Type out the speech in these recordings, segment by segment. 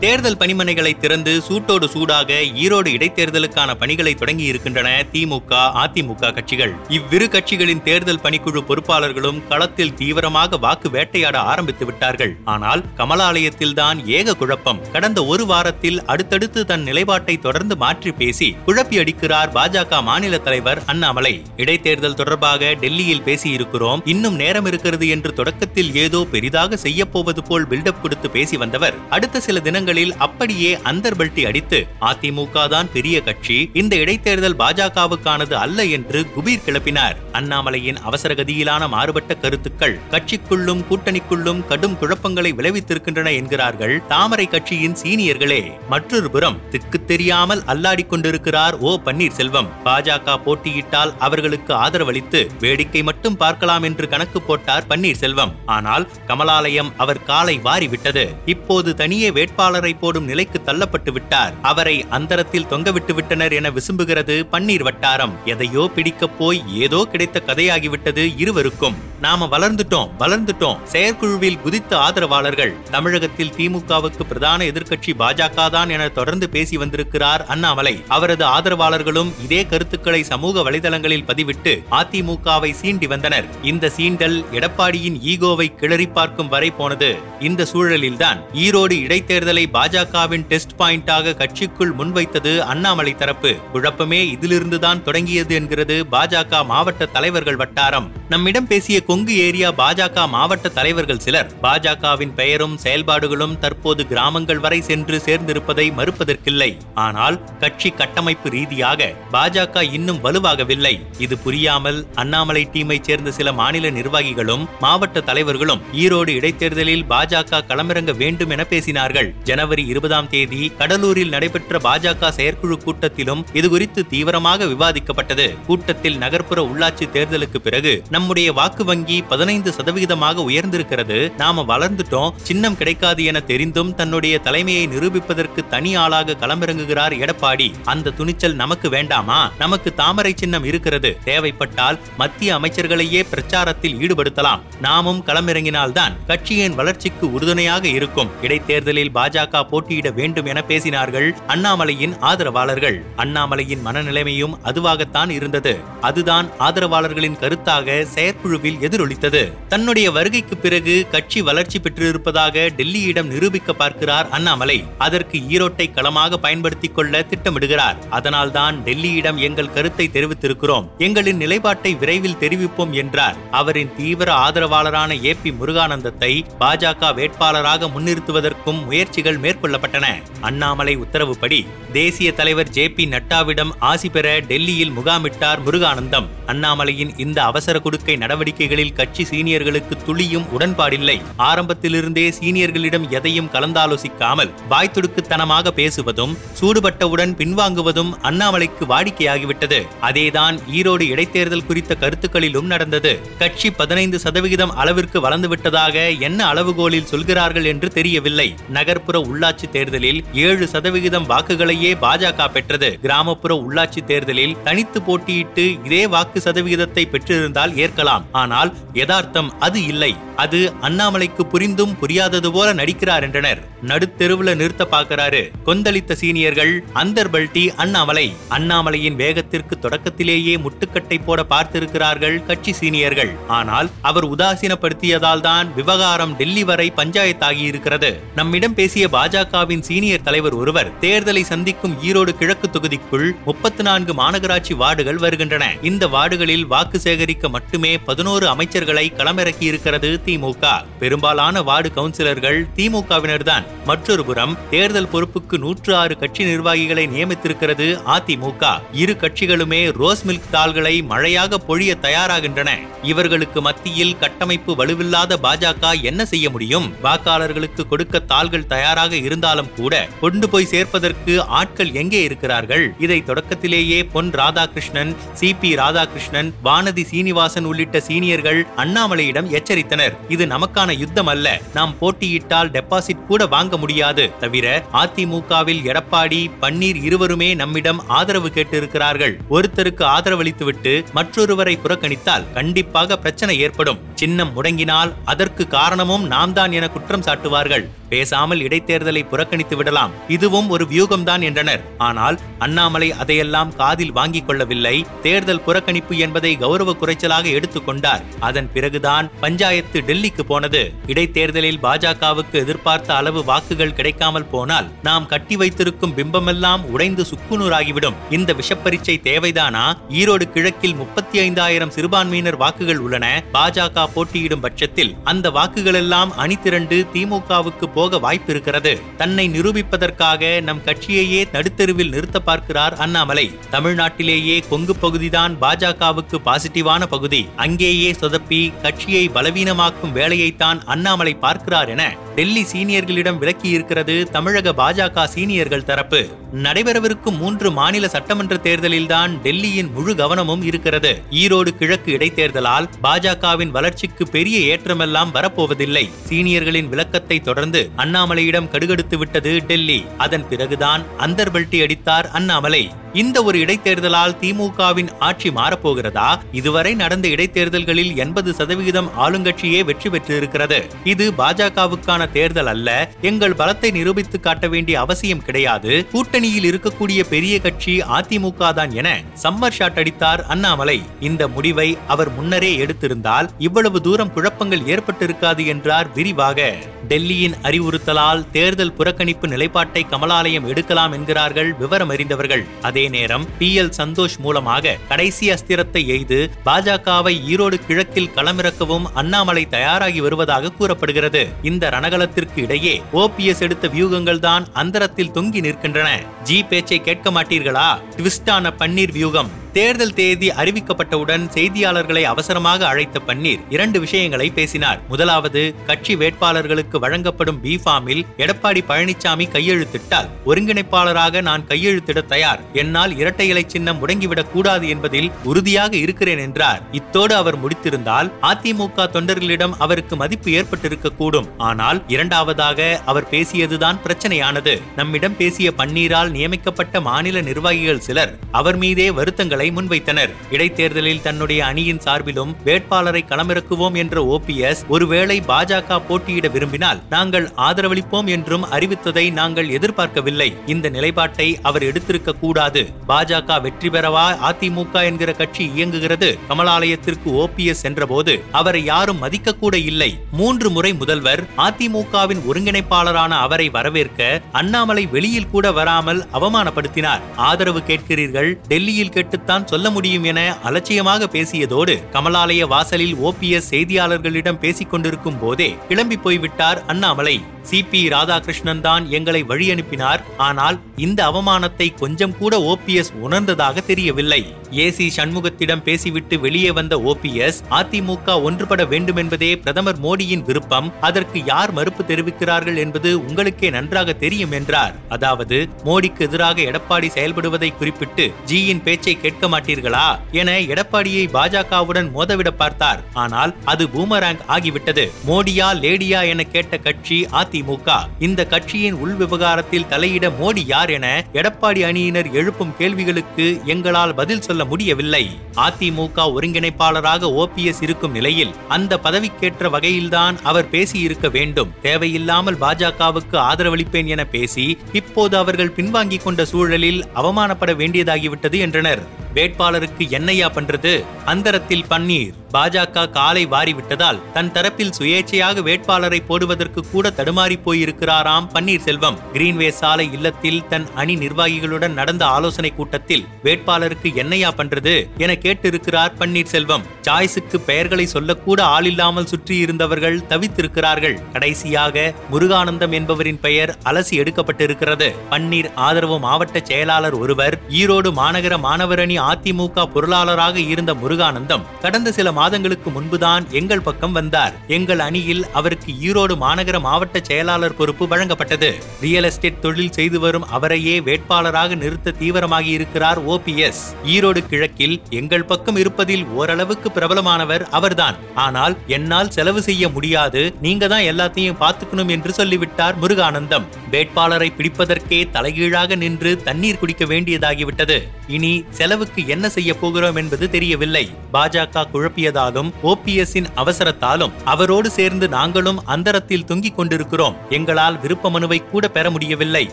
தேர்தல் பணிமனைகளை திறந்து சூட்டோடு சூடாக ஈரோடு இடைத்தேர்தலுக்கான பணிகளை தொடங்கி இருக்கின்றன திமுக அதிமுக கட்சிகள். இவ்விரு கட்சிகளின் தேர்தல் பணிக்குழு பொறுப்பாளர்களும் களத்தில் தீவிரமாக வாக்கு வேட்டையாட ஆரம்பித்து விட்டார்கள். ஆனால் கமலாலயத்தில்தான் ஏக குழப்பம். கடந்த ஒரு வாரத்தில் அடுத்தடுத்து தன் நிலைப்பாட்டை தொடர்ந்து மாற்றி பேசி குழப்பி அடிக்கிறார் பாஜக மாநில தலைவர் அண்ணாமலை. இடைத்தேர்தல் தொடர்பாக டெல்லியில் பேசியிருக்கிறோம். இன்னும் நேரம் இருக்கிறது என்று தொடக்கத்தில் ஏதோ பெரிதாக செய்யப்போவது போல் பில்டப் கொடுத்து பேசி வந்தவர். அடுத்த சில தினங்கள் இடங்களில் அப்படியே அந்தர்பல்டி அடித்து அதிமுக தான் பெரிய கட்சி இந்த இடைத்தேர்தல் பாஜகவுக்கானது அல்ல என்று குபீர் கிளப்பினார். அண்ணாமலையின் அவசரகதியிலான மாறுபட்ட கருத்துக்கள் கட்சிக்குள்ளும் கூட்டணிக்குள்ளும் கடும் குழப்பங்களை விளைவித்திருக்கின்றன என்கிறார்கள் தாமரை கட்சியின் சீனியர்களே. மற்றொரு புறம் திக்கு தெரியாமல் அல்லாடி கொண்டிருக்கிறார் ஓ பன்னீர்செல்வம். பாஜக போட்டியிட்டால் அவர்களுக்கு ஆதரவளித்து வேடிக்கை மட்டும் பார்க்கலாம் என்று கணக்கு போட்டார் பன்னீர்செல்வம். ஆனால் கமலாலயம் அவர் காலை வாரிவிட்டது. இப்போது தனியே வேட்பாளர் வேட்பாளரை போடும் நிலைக்கு தள்ளப்பட்டு விட்டார். அவரை அந்தரத்தில் தொங்கவிட்டு விட்டனர் என விசும்புகிறது பன்னீர் வட்டாரம். எதையோ பிடிக்கப் போய் ஏதோ கிடைத்த கதையாகிவிட்டது இருவருக்கும். நாம வளர்ந்துட்டோம் வளர்ந்துட்டோம். செயற்குழுவில் குதித்த ஆதரவாளர்கள். தமிழகத்தில் திமுகவுக்கு பிரதான எதிர்க்கட்சி பாஜக தான் என தொடர்ந்து பேசி வந்திருக்கிறார் அண்ணாமலை. அவரது ஆதரவாளர்களும் இதே கருத்துக்களை சமூக வலைதளங்களில் பதிவிட்டு அதிமுகவை சீண்டி வந்தனர். இந்த சீண்டல் எடப்பாடியின் ஈகோவை கிளறி பார்க்கும் வரை போனது. இந்த சூழலில்தான் ஈரோடு இடைத்தேர்தலை பாஜகவின் டெஸ்ட் பாயிண்டாக கட்சிக்குள் முன்வைத்தது அண்ணாமலை தரப்பு. குழப்பமே இதிலிருந்துதான் தொடங்கியது என்கிறது பாஜக மாவட்ட தலைவர்கள் வட்டாரம். நம்மிடம் பேசிய கொங்கு ஏரியா பாஜக மாவட்ட தலைவர்கள் சிலர். பாஜகவின் பெயரும் செயல்பாடுகளும் தற்போது கிராமங்கள் வரை சென்று சேர்ந்திருப்பதை மறுப்பதற்கில்லை. ஆனால் கட்சி கட்டமைப்பு ரீதியாக பாஜக இன்னும் வலுவாகவில்லை. இது புரியாமல் அண்ணாமலை டீமைச் சேர்ந்த சில மாநில நிர்வாகிகளும் மாவட்ட தலைவர்களும் ஈரோடு இடைத்தேர்தலில் பாஜக களமிறங்க வேண்டும் என பேசினார்கள். ஜனவரி இருபதாம் தேதி கடலூரில் நடைபெற்ற பாஜக செயற்குழு கூட்டத்திலும் இதுகுறித்து தீவிரமாக விவாதிக்கப்பட்டது. கூட்டத்தில் நகர்ப்புற உள்ளாட்சி தேர்தலுக்கு பிறகு நம்முடைய வாக்கு வங்கி பதினைந்து சதவிகிதமாக உயர்ந்திருக்கிறது. நாம வளர்ந்துட்டோம். சின்னம் கிடைக்காது என தெரிந்தும் தன்னுடைய தலைமையை நிரூபிப்பதற்கு தனி ஆளாக களமிறங்குகிறார் எடப்பாடி. அந்த துணிச்சல் நமக்கு வேண்டாமா? நமக்கு தாமரை சின்னம் இருக்கிறது. தேவைப்பட்டால் மத்திய அமைச்சர்களையே பிரச்சாரத்தில் ஈடுபடுத்தலாம். நாமும் களமிறங்கினால்தான் கட்சியின் வளர்ச்சிக்கு உறுதுணையாக இருக்கும். இடைத்தேர்தலில் பாஜக பாஜக போட்டியிட வேண்டும் என பேசினார்கள் அண்ணாமலையின் ஆதரவாளர்கள். அண்ணாமலையின் மனநிலைமையும் அதுவாகத்தான் இருந்தது. அதுதான் ஆதரவாளர்களின் கருத்தாக செயற்குழுவில் எதிரொலித்தது. தன்னுடைய வருகைக்கு பிறகு கட்சி வளர்ச்சி பெற்றிருப்பதாக டெல்லியிடம் நிரூபிக்க பார்க்கிறார் அண்ணாமலை. அதற்கு ஈரோட்டை களமாக பயன்படுத்திக் கொள்ள திட்டமிடுகிறார். அதனால்தான் டெல்லியிடம் எங்கள் கருத்தை தெரிவித்திருக்கிறோம். எங்களின் நிலைப்பாட்டை விரைவில் தெரிவிப்போம் என்றார். அவரின் தீவிர ஆதரவாளரான ஏ பி முருகானந்தத்தை பாஜக வேட்பாளராக முன்னிறுத்துவதற்கும் முயற்சிகள் மேற்கொள்ளப்பட்டன. அண்ணாமலை உத்தரவுப்படி தேசிய தலைவர் ஜே பி நட்டாவிடம் ஆசி பெற டெல்லியில் முகாமிட்டார் முருகானந்தம். அண்ணாமலையின் இந்த அவசர கொடுக்கை நடவடிக்கைகளில் கட்சி சீனியர்களுக்கு துளியும் உடன்பாடில்லை. ஆரம்பத்திலிருந்தே சீனியர்களிடம் எதையும் கலந்தாலோசிக்காமல் வாய்த்துடுக்குத்தனமாக பேசுவதும் சூடுபட்டவுடன் பின்வாங்குவதும் அண்ணாமலைக்கு வாடிக்கையாகிவிட்டது. அதேதான் ஈரோடு இடைத்தேர்தல் குறித்த கருத்துக்களிலும் நடந்தது. கட்சி பதினைந்து சதவிகிதம் அளவிற்கு வளர்ந்துவிட்டதாக என்ன அளவுகோலில் சொல்கிறார்கள் என்று தெரியவில்லை. நகர்ப்புற உள்ளாட்சி தேர்தலில் ஏழு சதவிகிதம் வாக்குகளையே பாஜக பெற்றது. கிராமப்புற உள்ளாட்சி தேர்தலில் தனித்து போட்டியிட்டு இதே வாக்கு சதவிகிதத்தை பெற்றிருந்தால் ஏற்கலாம். ஆனால் யதார்த்தம் அது இல்லை. அது அண்ணாமலைக்கு புரிந்தும் புரியாதது போல நடிக்கிறார் என்றனர். நடுத்தெருவுல நிறுத்த பாக்குறாரு கொந்தளித்த சீனியர்கள் அந்தர்பல்டி அண்ணாமலை. அண்ணாமலையின் வேகத்திற்கு தொடக்கத்திலேயே முட்டுக்கட்டை போட பார்த்திருக்கிறார்கள் கட்சி சீனியர்கள். ஆனால் அவர் உதாசீனப்படுத்தியதால் தான் விவகாரம் டெல்லி வரை பஞ்சாயத்தாகி இருக்கிறது. நம்மிடம் பேசிய பாஜகவின் சீனியர் தலைவர் ஒருவர் தேர்தலை சந்திக்கும் ஈரோடு கிழக்கு தொகுதிக்குள் முப்பத்தி நான்கு மாநகராட்சி வார்டுகள் வருகின்றன. இந்த வார்டுகளில் வாக்கு சேகரிக்க மட்டுமே பதினோரு அமைச்சர்களை களமிறக்கி இருக்கிறது திமுக பெரும்பாலான வார்டு கவுன்சிலர்கள் திமுகவினர் தான். மற்றொரு புறம் தேர்தல் பொறுப்புக்கு நூற்று ஆறு கட்சி நிர்வாகிகளை நியமித்திருக்கிறது அதிமுக. இரு கட்சிகளுமே ரோஸ் மில்க் தாள்களை மழையாக பொழிய தயாராகின்றன. இவர்களுக்கு மத்தியில் கட்டமைப்பு வலுவில்லாத பாஜக என்ன செய்ய முடியும்? வாக்காளர்களுக்கு கொடுக்க தாள்கள் தயாராக இருந்தாலும் கூட கொண்டு போய் சேர்ப்பதற்கு ஆட்கள் எங்கே இருக்கிறார்கள்? இதை தொடக்கத்திலேயே பொன் ராதாகிருஷ்ணன் சி பி ராதாகிருஷ்ணன் வானதி சீனிவாசன் உள்ளிட்ட சீனியர்கள் அண்ணாமலையிடம் எச்சரித்தனர். இது நமக்கான யுத்தம் அல்ல. நாம் போட்டியிட்டால் டெபாசிட் கூட வாங்க முடியாது. தவிர அதிமுகவில் எடப்பாடி பன்னீர் இருவருமே நம்மிடம் ஆதரவு கேட்டிருக்கிறார்கள். ஒருத்தருக்கு ஆதரவளித்துவிட்டு மற்றொருவரை புறக்கணித்தால் கண்டிப்பாக பிரச்சனை ஏற்படும். சின்னம் முடங்கினால் அதற்கு காரணமும் நாம் தான் என குற்றம் சாட்டுவார்கள். பேசாமல் இடைத்தேர்தலை புறக்கணித்து விடலாம். இதுவும் ஒரு வியூகம்தான் என்றனர். ஆனால் அண்ணாமலை அதையெல்லாம் காதில் வாங்கிக் கொள்ளவில்லை. தேர்தல் புறக்கணிப்பு என்பதை கௌரவ குறைச்சலாக எடுத்துக்கொண்டார் அதன் பிறகுதான் பஞ்சாயத்து டெல்லிக்கு போனது. இடைத்தேர்தலில் பாஜகவுக்கு எதிர்பார்த்த அளவு வாக்குகள் கிடைக்காமல் போனால் நாம் கட்டி வைத்திருக்கும் பிம்பமெல்லாம் உடைந்து சுக்குநூறாகிவிடும். இந்த விஷப்பரீட்சை தேவைதானா? ஈரோடு கிழக்கில் முப்பத்தி ஐந்தாயிரம் சிறுபான்மையினர் வாக்குகள் உள்ளன. பாஜக போட்டியிடும் பட்சத்தில் அந்த வாக்குகளெல்லாம் அணிதிரண்டு அணி திரண்டு திமுகவுக்கு போக வாய்ப்பிருக்கிறது. தன்னை நிரூபிப்பதற்காக நம் கட்சியையே நடுத்தெருவில் நிறுத்த பார்க்கிறார் அண்ணாமலை. தமிழ்நாட்டிலேயே கொங்கு பகுதிதான் பாஜகவுக்கு பாசிட்டிவான பகுதி. அங்கேயே சொதப்பி கட்சியை பலவீனமாக்கும் வேலையைத்தான் அண்ணாமலை பார்க்கிறார் என டெல்லி சீனியர்களிடம் விளக்கி இருக்கிறது தமிழக பாஜக சீனியர்கள் தரப்பு. நடைபெறவிருக்கும் மூன்று மாநில சட்டமன்ற தேர்தலில்தான் டெல்லியின் முழு கவனமும் இருக்கிறது. ஈரோடு கிழக்கு இடைத்தேர்தலால் பாஜகவின் வளர்ச்சிக்கு பெரிய ஏற்றமெல்லாம் வரப்போவதில்லை. சீனியர்களின் விளக்கத்தை தொடர்ந்து அண்ணாமலையிடம் கடுகடுத்து விட்டது டெல்லி. அதன் பிறகுதான் அந்தர்பல்ட்டி அடித்தார் அண்ணாமலை. இந்த ஒரு இடைத்தேர்தலால் திமுகவின் ஆட்சி மாறப்போகிறதா? இதுவரை நடந்த இடைத்தேர்தல்களில் எண்பது சதவிகிதம் ஆளுங்கட்சியே வெற்றி பெற்றிருக்கிறது. இது பாஜகவுக்கான தேர்தல் அல்ல. எங்கள் பலத்தை நிரூபித்து காட்ட வேண்டிய அவசியம் கிடையாது. கூட்டணியில் இருக்கக்கூடிய பெரிய கட்சி அதிமுக தான் என சம்மர் ஷாட் அடித்தார் அண்ணாமலை. இந்த முடிவை அவர் முன்னரே எடுத்திருந்தால் இவ்வளவு தூரம் குழப்பங்கள் ஏற்பட்டிருக்காது என்றார் விரிவாக. டெல்லியின் அறிவுறுத்தலால் தேர்தல் புறக்கணிப்பு நிலைப்பாட்டை கமலாலயம் எடுக்கலாம் என்கிறார்கள் விவரம் அறிந்தவர்கள். அதே நேரம் பி எல் சந்தோஷ் மூலமாக கடைசி அஸ்திரத்தை எய்து பாஜகவை ஈரோடு கிழக்கில் களமிறக்கவும் அண்ணாமலை தயாராகி வருவதாக கூறப்படுகிறது. இந்த ரணகலத்திற்கு இடையே ஓபிஎஸ் எடுத்த வியூகங்கள் தான் அந்தரத்தில் தொங்கி நிற்கின்றன. ஜி பேச்சை கேட்க மாட்டீர்களா? ட்விஸ்டான பன்னீர் வியூகம். தேர்தல் தேதி அறிவிக்கப்பட்டவுடன் செய்தியாளர்களை அவசரமாக அழைத்த பன்னீர் இரண்டு விஷயங்களை பேசினார். முதலாவது கட்சி வேட்பாளர்களுக்கு வழங்கப்படும் பி ஃபார்மில் எடப்பாடி பழனிசாமி கையெழுத்திட்டால் ஒருங்கிணைப்பாளராக நான் கையெழுத்திட தயார். என்னால் இரட்டை இலை சின்னம் முடங்கிவிடக் கூடாது என்பதில் உறுதியாக இருக்கிறேன் என்றார். இத்தோடு அவர் முடித்திருந்தால் அதிமுக தொண்டர்களிடம் அவருக்கு மதிப்பு ஏற்பட்டிருக்க கூடும். ஆனால் இரண்டாவதாக அவர் பேசியதுதான் பிரச்சனையானது. நம்மிடம் பேசிய பன்னீரால் நியமிக்கப்பட்ட மாநில நிர்வாகிகள் சிலர் அவர் மீதே வருத்தங்களை முன்வைத்தனர். இடைத்தேர்தலில் தன்னுடைய அணியின் சார்பிலும் வேட்பாளரை களமிறக்குவோம் என்ற ஓபிஎஸ் ஒருவேளை பாஜக போட்டியிட விரும்பினால் நாங்கள் ஆதரவளிப்போம் என்றும் அறிவித்ததை நாங்கள் எதிர்பார்க்கவில்லை. இந்த நிலைப்பாட்டை அவர் எடுத்திருக்க கூடாது. பாஜக வெற்றி பெறவா அதிமுக என்கிற கட்சி இயங்குகிறது? கமலாலயத்திற்கு ஓபிஎஸ் சென்றபோது அவரை யாரும் மதிக்க கூட இல்லை. மூன்று முறை முதல்வர் அதிமுகவின் ஒருங்கிணைப்பாளரான அவரை வரவேற்க அண்ணாமலை வெளியில் கூட வராமல் அவமானப்படுத்தினார். ஆதரவு கேட்கிறீர்கள் டெல்லியில் கேட்டுத்தான் தான் சொல்ல முடியும் என அலட்சியமாக பேசியதோடு கமலாலய வாசலில் ஓபிஎஸ் செய்தியாளர்களிடம் பேசிக் கொண்டிருக்கும் போதே கிளம்பி போய்விட்டார் அண்ணாமலை. சி. பி. ராதாகிருஷ்ணன் தான் எங்களை வழி அனுப்பினார். ஆனால் இந்த அவமானத்தை கொஞ்சம் கூட ஓபிஎஸ் உணர்ந்ததாக தெரியவில்லை. ஏசி சண்முகத்திடம் பேசிவிட்டு வெளியே வந்த ஓபிஎஸ் அதிமுக ஒன்றுபட வேண்டும் என்பதே பிரதமர் மோடியின் விருப்பம். அதற்கு யார் மறுப்பு தெரிவிக்கிறார்கள் என்பது உங்களுக்கே நன்றாக தெரியும் என்றார். அதாவது மோடிக்கு எதிராக எடப்பாடி செயல்படுவதை குறிப்பிட்டு ஜியின் பேச்சை கேட்டு கேட்க மாட்டீர்களா என எடப்பாடியை பாஜகவுடன் மோதவிட பார்த்தார். ஆனால் அது பூமராங் ஆகிவிட்டது. மோடியா லேடியா என கேட்ட கட்சி அதிமுக. இந்த கட்சியின் உள் விவகாரத்தில் தலையிட மோடி யார் என எடப்பாடி அணியினர் எழுப்பும் கேள்விகளுக்கு எங்களால் பதில் சொல்ல முடியவில்லை. அதிமுக ஒருங்கிணைப்பாளராக ஓபிஎஸ் இருக்கும் நிலையில் அந்த பதவிக்கேற்ற வகையில்தான் அவர் பேசியிருக்க வேண்டும். தேவையில்லாமல் பாஜகவுக்கு ஆதரவளிப்பேன் என பேசி இப்போது அவர்கள் பின்வாங்கிக் கொண்ட சூழலில் அவமானப்பட வேண்டியதாகிவிட்டது என்றனர். வேட்பாளருக்கு என்னையா பண்றது? அந்தரத்தில் பன்னீர். பாஜக காலை வாரிவிட்டதால் தன் தரப்பில் சுயேட்சையாக வேட்பாளரை போடுவதற்கு கூட தடுமாறி போயிருக்கிறாராம் பன்னீர்செல்வம். கிரீன்வே சாலை இல்லத்தில் தன் அணி நிர்வாகிகளுடன் நடந்த ஆலோசனை கூட்டத்தில் வேட்பாளருக்கு என்னையா பண்றது என கேட்டிருக்கிறார் பன்னீர்செல்வம். சாய்ஸுக்கு பெயர்களை சொல்லக்கூட ஆளில்லாமல் சுற்றியிருந்தவர்கள் தவித்திருக்கிறார்கள். கடைசியாக முருகானந்தம் என்பவரின் பெயர் அலசி எடுக்கப்பட்டிருக்கிறது. பன்னீர் ஆதரவு மாவட்ட செயலாளர் ஒருவர். ஈரோடு மாநகர மாணவர் அணி அதிமுக பொருளாளராக இருந்த முருகானந்தம் கடந்த சில மாதங்களுக்கு முன்புதான் எங்கள் பக்கம் வந்தார். எங்கள் அணியில் அவருக்கு ஈரோடு மாநகர மாவட்ட செயலாளர் பொறுப்பு வழங்கப்பட்டது. ரியல் எஸ்டேட் தொழில் செய்து வரும் அவரையே வேட்பாளராக நிறுத்த தீவிரமாகி இருக்கிறார் ஓபிஎஸ் ஈரோடு கிழக்கில் எங்கள் பக்கம் இருப்பதில் ஓரளவுக்கு பிரபலமானவர் அவர்தான். ஆனால் என்னால் செலவு செய்ய முடியாது. நீங்க தான் எல்லாத்தையும் பார்த்துக்கணும் என்று சொல்லிவிட்டார் முருகானந்தம். வேட்பாளரை பிடிப்பதற்கே தலைகீழாக நின்று தண்ணீர் குடிக்க வேண்டியதாகிவிட்டது. இனி செலவு செலவுக்கு என்ன செய்ய போகிறோம் என்பது தெரியவில்லை. பாஜக குழப்பியதாலும் ஓபிஎஸ்ஸின் அவசரத்தாலும் அவரோடு சேர்ந்து நாங்களும் அந்தரத்தில் தொங்கிக் கொண்டிருக்கிறோம். எங்களால் விருப்ப மனுவை கூட பெற முடியவில்லை.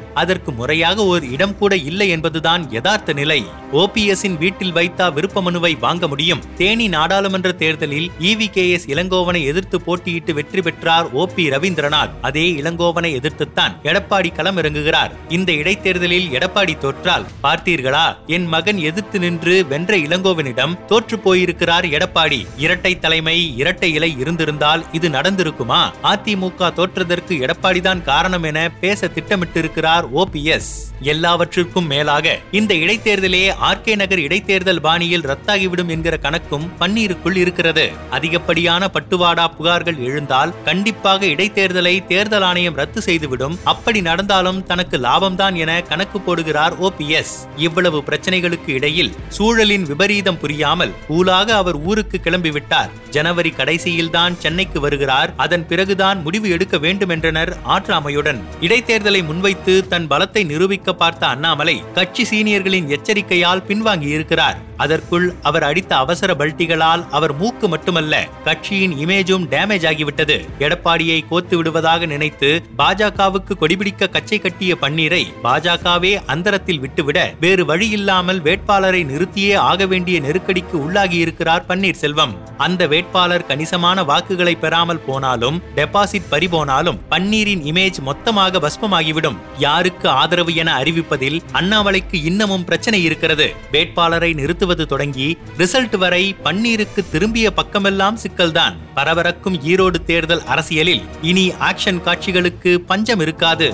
அதற்கு முறையாக ஒரு இடம் கூட இல்லை என்பதுதான் யதார்த்த நிலை. ஓபிஎஸ்ஸின் வீட்டில் வைத்தா விருப்ப மனுவை வாங்க முடியும். தேனி நாடாளுமன்ற தேர்தலில் இவி கே எஸ் இளங்கோவனை எதிர்த்து போட்டியிட்டு வெற்றி பெற்றார் ஓ பி ரவீந்திரநாத். அதே இளங்கோவனை எதிர்த்துத்தான் எடப்பாடி களம் இறங்குகிறார் இந்த இடைத்தேர்தலில் எடப்பாடி தோற்றால் பார்த்தீர்களா? என் மகன் எதிர்த்து நின்று வென்ற இளங்கோவனிடம் தோற்று போயிருக்கிறார் எடப்பாடி இரட்டை தலைமை இரட்டை இலை இருந்திருந்தால் இது நடந்திருக்குமா? அதிமுக தோற்றதற்கு எடப்பாடிதான் காரணம் என பேச திட்டமிட்டிருக்கிறார் ஓபிஎஸ் எல்லாவற்றிற்கும் மேலாக இந்த இடைத்தேர்தலே ஆர்கே நகர் இடைத்தேர்தல் பாணியில் ரத்தாகிவிடும் என்கிற கணக்கும் பன்னீருக்குள் இருக்கிறது. அதிகப்படியான பட்டுவாடா புகார்கள் எழுந்தால் கண்டிப்பாக இடைத்தேர்தலை தேர்தல் ஆணையம் ரத்து செய்துவிடும். அப்படி நடந்தாலும் தனக்கு லாபம்தான் என கணக்கு போடுகிறார் ஓபிஎஸ் இவ்வளவு பிரச்சனைகளுக்கு இடையில் சூழலின் விபரீதம் புரியாமல் கூலாக அவர் ஊருக்கு கிளம்பிவிட்டார். ஜனவரி கடைசியில் தான் சென்னைக்கு வருகிறார். அதன் பிறகுதான் முடிவு எடுக்க வேண்டும் என்றனர் ஆற்றாமையுடன். இடைத்தேர்தலை முன்வைத்து தன் பலத்தை நிரூபிக்க பார்த்த அண்ணாமலை கட்சி சீனியர்களின் எச்சரிக்கையால் பின்வாங்கியிருக்கிறார். அதற்குள் அவர் அடித்த அவசர பல்ட்டிகளால் அவர் மூக்கு மட்டுமல்ல கட்சியின் இமேஜும் டேமேஜ் ஆகிவிட்டது. எடப்பாடியை கோத்து விடுவதாக நினைத்து பாஜகவுக்கு கொடிபிடிக்க கச்சை கட்டிய பன்னீரை பாஜகவே அந்தரத்தில் விட்டுவிட வேறு வழியில்லாமல் வேட்பாளரை நிறுத்தியே ஆக வேண்டிய நெருக்கடிக்கு உள்ளாகியிருக்கிறார் பன்னீர்செல்வம். அந்த வேட்பாளர் கணிசமான வாக்குகளை பெறாமல் போனாலும் டெபாசிட் பறிபோனாலும் பன்னீரின் இமேஜ் மொத்தமாக பஸ்மமாகிவிடும். யாருக்கு ஆதரவு என அறிவிப்பதில் அண்ணாமலைக்கு இன்னமும் பிரச்சனை இருக்கிறது. வேட்பாளரை நிறுத்துவது தொடங்கி ரிசல்ட் வரை பன்னீருக்கு திரும்பிய பக்கமெல்லாம் சிக்கல்தான். பரபரக்கும் ஈரோடு தேர்தல் அரசியலில் இனி ஆக்ஷன் காட்சிகளுக்கு பஞ்சம் இருக்காது.